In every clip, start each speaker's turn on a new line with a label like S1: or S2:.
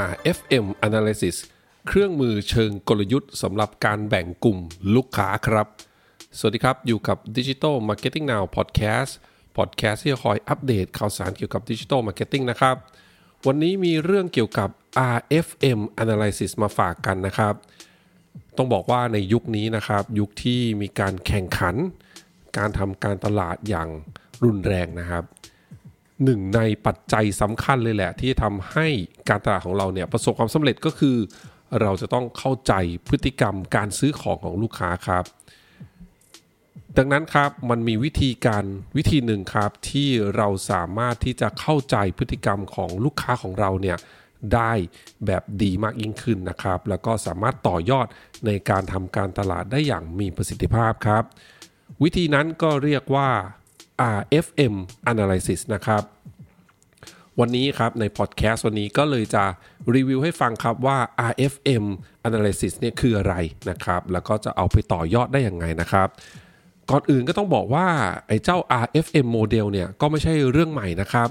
S1: RFM Analysis เครื่องมือเชิงกลยุทธ์สำหรับการแบ่งกลุ่มลูกค้าครับ สวัสดีครับ อยู่กับ Digital Marketing Now Podcast Podcast ที่จะคอยอัปเดตข่าวสารเกี่ยวกับ Digital Marketing นะครับ วันนี้มีเรื่องเกี่ยวกับ RFM Analysis มาฝากกันนะครับ ต้องบอกว่าในยุคนี้นะครับ ยุคที่มีการแข่งขัน การทำการตลาดอย่างรุนแรงนะครับ หนึ่งในปัจจัยสำคัญเลยแหละ ที่ทำให้การตลาดของเราเนี่ยประสบความสำเร็จก็คือ เราจะต้องเข้าใจพฤติกรรมการซื้อของของลูกค้าครับ ดังนั้นครับมันมีวิธีการวิธีหนึ่งครับที่เราสามารถที่จะเข้าใจพฤติกรรมของลูกค้าของเราเนี่ยได้แบบดีมากยิ่งขึ้นนะครับ แล้วก็สามารถต่อยอดในการทำการตลาดได้อย่างมีประสิทธิภาพครับ วิธีนั้นก็เรียกว่า RFM Analysis นะครับวันนี้ครับในพอดแคสต์วันนี้ก็เลยจะรีวิวให้ฟังครับว่า RFM Analysis เนี่ยคืออะไรนะครับ แล้วก็จะเอาไปต่อยอดได้ยังไงนะครับ ก่อนอื่นก็ต้องบอกว่าไอ้เจ้า RFM โมเดลเนี่ยก็ไม่ใช่เรื่องใหม่นะครับ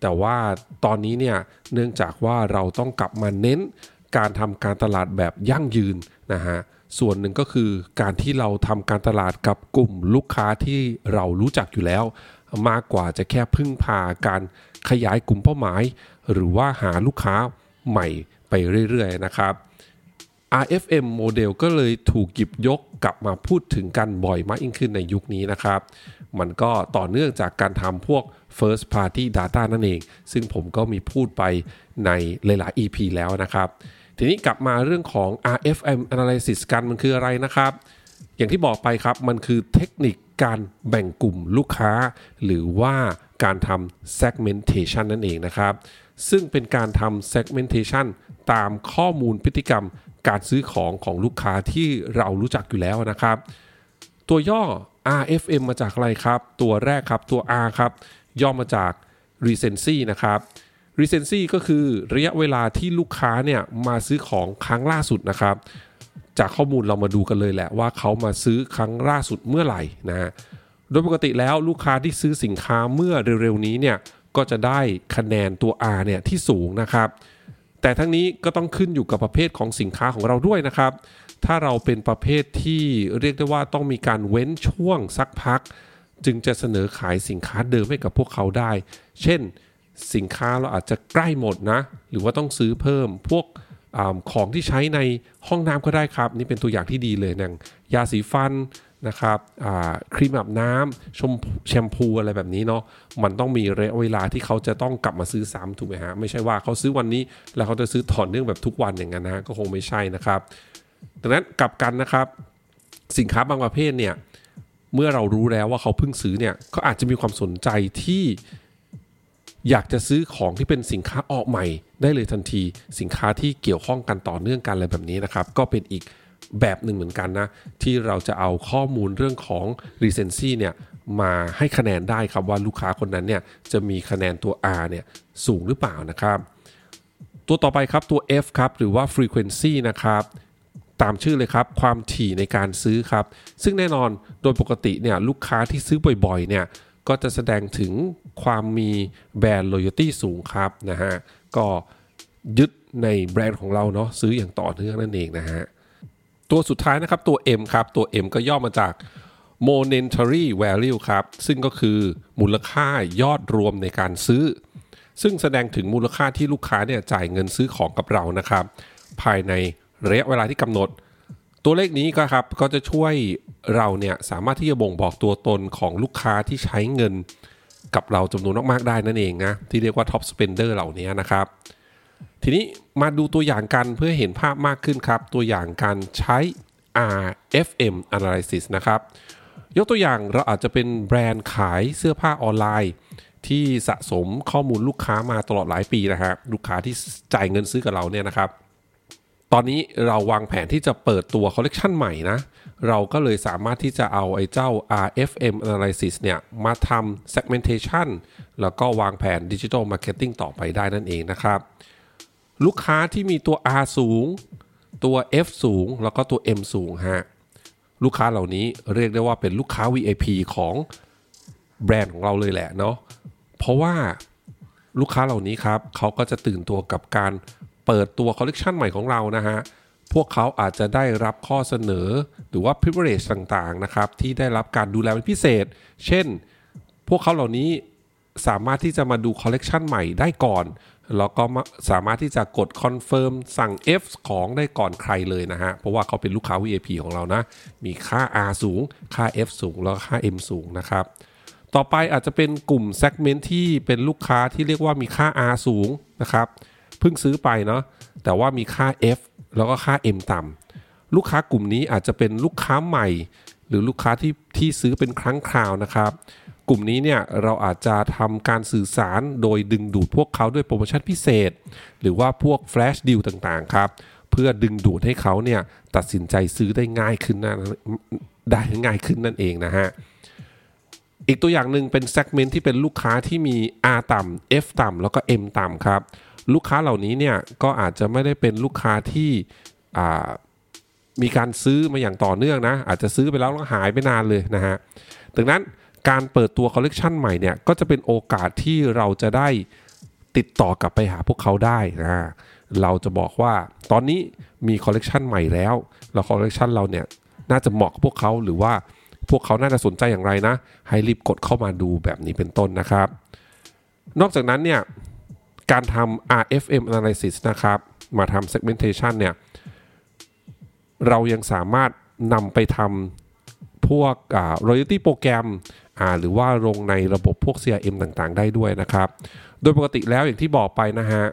S1: แต่ว่าตอนนี้เนี่ยเนื่องจากว่าเราต้องกลับมาเน้นการทำการตลาดแบบยั่งยืนนะฮะ ส่วนหนึ่งก็คือการที่เราทำการตลาดกับกลุ่มลูกค้าที่เรารู้จักอยู่แล้ว มากกว่าจะแค่พึ่งพาการขยายกลุ่มเป้าหมาย หรือว่าหาลูกค้าใหม่ไปเรื่อยๆนะครับ RFM โมเดลก็เลยถูกหยิบยกกลับมาพูดถึงกันบ่อยมากยิ่งขึ้นในยุคนี้นะครับ มันก็ต่อเนื่องจากการทำพวก first party data นั่นเอง ซึ่งผมก็มีพูดไปในหลาย ๆ EP แล้วนะครับ ทีนี้กลับมาเรื่องของ RFM analysis กันมันคืออะไรนะครับ อย่างที่บอกไปครับมันคือเทคนิคการแบ่งกลุ่มลูกค้า หรือว่าการทำ segmentation นั่นเองนะครับ ซึ่งเป็นการทำ segmentation ตามข้อมูลพฤติกรรมการซื้อของของลูกค้าที่เรารู้จักอยู่แล้วนะครับ ตัวย่อ RFM มาจากอะไรครับ ตัวแรกครับตัว R ครับ ย่อมาจาก recency นะครับ recency ก็คือระยะเวลาที่ลูกค้าเนี่ยมาซื้อของครั้งล่าสุดนะครับ จากข้อมูลเรามาดูกันเลยแหละว่าเขามาซื้อครั้งล่าสุดเมื่อไหร่นะฮะโดยปกติแล้วลูกค้าที่ซื้อสินค้าเมื่อเร็วๆนี้เนี่ยก็จะได้คะแนนตัว R เนี่ยที่สูงนะครับ แต่ทั้งนี้ก็ต้องขึ้นอยู่กับประเภทของสินค้าของเราด้วยนะครับ ถ้าเราเป็นประเภทที่เรียกได้ว่าต้องมีการเว้นช่วงสักพัก จึงจะเสนอขายสินค้าเดิมให้กับพวกเขาได้ เช่น สินค้าเราอาจจะใกล้หมดนะ หรือว่าต้องซื้อเพิ่มพวกอของที่ใช้ในห้องน้ำก็ได้ครับ นี่เป็นตัวอย่างที่ดีเลยนะยาสีฟันนะครับครีมอาบน้ำชมแชมพูอะไรแบบนี้เนาะมันต้องมีระยะเวลาที่เขาจะต้องกลับมาซื้อซ้ำถูกไหมฮะไม่ใช่ว่าเขาซื้อวันนี้แล้วเขาจะซื้อต่อเนื่องแบบทุกวันอย่างนั้นนะก็คงไม่ใช่นะครับดังนั้นกลับกันนะครับ สินค้าบางประเภทเนี่ยเมื่อเรารู้แล้วว่าเขาเพิ่งซื้อเนี่ยก็อาจจะมีความสนใจที่ อยากจะซื้อของที่เป็นสินค้าออกใหม่ ได้เลยทันที สินค้าที่เกี่ยวข้องกันต่อเนื่องกันอะไรแบบนี้นะครับ ก็เป็นอีกแบบหนึ่งเหมือนกันนะ ที่เราจะเอาข้อมูลเรื่องของ recency เนี่ยมาให้คะแนนได้ครับว่าลูกค้าคนนั้นเนี่ยจะมีคะแนนตัว R เนี่ยสูงหรือเปล่านะครับ ตัวต่อไปครับตัว F ครับหรือว่า frequency นะครับตามชื่อเลยครับ ความถี่ในการซื้อครับ ซึ่งแน่นอนโดยปกติเนี่ยลูกค้าที่ซื้อบ่อยๆเนี่ย ก็จะแสดงถึงความมีแบรนด์ loyalty สูงครับนะฮะ ก็ยึดในแบรนด์ของเราเนาะซื้ออย่างต่อเนื่องนั่นเองนะฮะ ตัวสุดท้ายนะครับตัว M ครับ ตัว M ก็ย่อมาจาก monetary value ครับ ซึ่งก็คือมูลค่ายอดรวมในการซื้อ ซึ่งแสดงถึงมูลค่าที่ลูกค้าเนี่ยจ่ายเงินซื้อของกับเรานะครับ ภายในระยะเวลาที่กำหนด ตัวเลขนี้ก็ครับก็จะช่วยเราเนี่ยสามารถที่จะบ่งบอกตัวตนของลูกค้าที่ใช้เงินกับเราจำนวนมากๆได้นั่นเองนะที่เรียกว่า top spender เหล่านี้นะครับ ทีนี้มาดูตัวอย่างกันเพื่อเห็นภาพมากขึ้นครับ ตัวอย่างการใช้ RFM analysis นะครับ ยกตัวอย่างเราอาจจะเป็นแบรนด์ขายเสื้อผ้าออนไลน์ ที่สะสมข้อมูลลูกค้ามาตลอดหลายปีนะฮะลูกค้าที่จ่ายเงินซื้อกับเราเนี่ยนะครับ ตอนนี้เราวางแผนที่จะเปิดตัวคอลเลกชันใหม่นะ เราก็เลยสามารถที่จะเอาไอ้เจ้า RFM analysis เนี่ย มาทำ segmentation แล้วก็วางแผน digital marketing ต่อไปได้นั่นเองนะครับ ลูกค้าที่มีตัว R สูง ตัว F สูง แล้วก็ตัว M สูงฮะ ลูกค้าเหล่านี้เรียกได้ว่าเป็นลูกค้า VIP ของแบรนด์ของเราเลยแหละเนาะ เพราะว่าลูกค้าเหล่านี้ครับเขาก็จะตื่นตัวกับการ เปิดตัวคอลเลกชันใหม่ของเรานะฮะ พวกเขาอาจจะได้รับข้อเสนอหรือว่า privilege ต่างๆนะครับ ที่ได้รับการดูแลเป็นพิเศษ เช่น พวกเขาเหล่านี้สามารถที่จะมาดูคอลเลกชันใหม่ได้ก่อนแล้วก็สามารถที่จะกดคอนเฟิร์มสั่ง F ของได้ก่อนใครเลยนะฮะ เพราะว่าเขาเป็นลูกค้า VIP ของเรานะ มีค่า R สูง ค่า F สูง แล้วก็ค่า M สูงนะครับ ต่อไปอาจจะเป็นกลุ่ม segment ที่เป็นลูกค้าที่เรียกว่ามีค่า R สูงนะครับเพิ่งซื้อไปเนาะแต่ว่ามีค่า F แล้วก็ค่า M ต่ำลูกค้ากลุ่มนี้อาจจะเป็นลูกค้าใหม่ หรือลูกค้าที่ที่ซื้อเป็นครั้งคราวนะครับ กลุ่มนี้เนี่ยเราอาจจะทำการสื่อสารโดยดึงดูดพวกเขาด้วยโปรโมชั่นพิเศษ หรือว่าพวก flash deal ต่างๆครับเพื่อดึงดูดให้เขาเนี่ยตัดสินใจซื้อได้ง่ายขึ้นนะได้ง่ายขึ้นนั่นเองนะฮะอีกตัวอย่างหนึ่งเป็น segment ที่เป็นลูกค้าที่มี R ต่ำ F ต่ำแล้วก็ M ต่ำครับ ลูกค้าเหล่านี้เนี่ยก็อาจจะไม่ได้เป็นลูกค้าที่มีการซื้อมาอย่างต่อเนื่องนะ อาจจะซื้อไปแล้วแล้วหายไปนานเลยนะฮะดังนั้นการเปิดตัวคอลเลกชันใหม่เนี่ยก็จะเป็นโอกาสที่เราจะได้ติดต่อกลับไปหาพวกเขาได้นะเราจะบอกว่าตอนนี้มีคอลเลกชันใหม่แล้วแล้วคอลเลกชันเราเนี่ยน่าจะเหมาะกับพวกเขาหรือว่าพวกเขาน่าจะสนใจอย่างไรนะ ให้รีบกดเข้ามาดูแบบนี้เป็นต้นนะครับ นอกจากนั้นเนี่ย การทำ RFM analysis นะครับ มาทำ segmentation เนี่ย เรายังสามารถนำไปทำพวก loyalty programหรือว่าลงในระบบพวก CRM ต่างๆ ได้ด้วยนะครับ โดยปกติแล้วอย่างที่บอกไปนะฮะ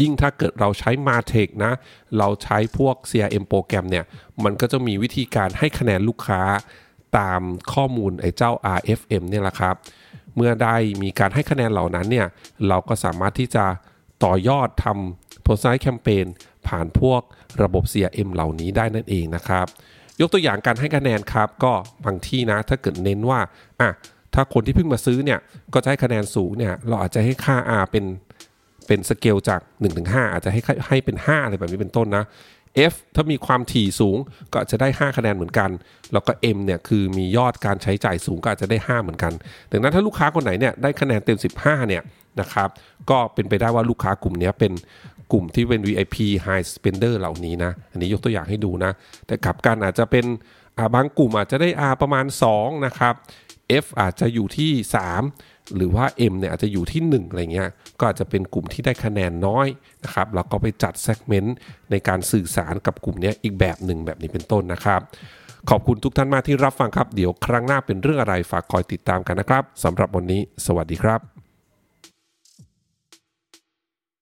S1: ยิ่งถ้าเกิดเราใช้ Martech นะ เราใช้พวก CRM โปรแกรมเนี่ย มันก็จะมีวิธีการให้คะแนนลูกค้าตามข้อมูลไอ้เจ้า RFM เนี่ยแหละครับ เมื่อได้มีการให้คะแนนเหล่านั้นเนี่ยเราก็สามารถที่จะต่อยอดทำ personalized campaign ผ่านพวกระบบ CRM เหล่านี้ได้นั่นเองนะครับ ยกตัวอย่างการให้คะแนนครับ ก็บางที่นะถ้าเกิดเน้นว่าอะถ้าคนที่เพิ่งมาซื้อเนี่ยก็จะให้คะแนนสูงเนี่ยเราอาจจะให้ค่า R เป็นเป็นสเกลจาก 1-5 อาจจะให้ให้เป็น 5 อะไรแบบนี้เป็นต้นนะ F ถ้ามีความถี่สูงก็จะได้ 5 คะแนนเหมือนกัน แล้วก็ M เนี่ยคือมียอดการใช้จ่ายสูงก็อาจจะได้ 5 เหมือนกัน ดังนั้นถ้าลูกค้าคนไหนเนี่ยได้คะแนนเต็ม 15 เนี่ยนะครับก็เป็นไปได้ว่าลูกค้ากลุ่มนี้เป็นกลุ่มที่เป็น VIP High Spender เหล่านี้นะ อันนี้ยกตัวอย่างให้ดูนะ แต่กลับกันอาจจะเป็นบางกลุ่มอาจจะได้ R ประมาณ 2 นะครับ F อาจจะอยู่ที่ 3 หรือว่า M เนี่ยอาจจะอยู่ที่ 1 อะไรเงี้ย ก็อาจจะเป็นกลุ่มที่ได้คะแนนน้อยนะครับ แล้วก็ไปจัดเซกเมนต์ในการสื่อสารกับกลุ่มนี้อีกแบบหนึ่งแบบนี้เป็นต้นนะครับ ขอบคุณทุกท่านมากที่รับฟังครับ เดี๋ยวครั้งหน้าเป็นเรื่องอะไรฝากคอยติดตามกันนะครับสำหรับวันนี้ สวัสดีครับ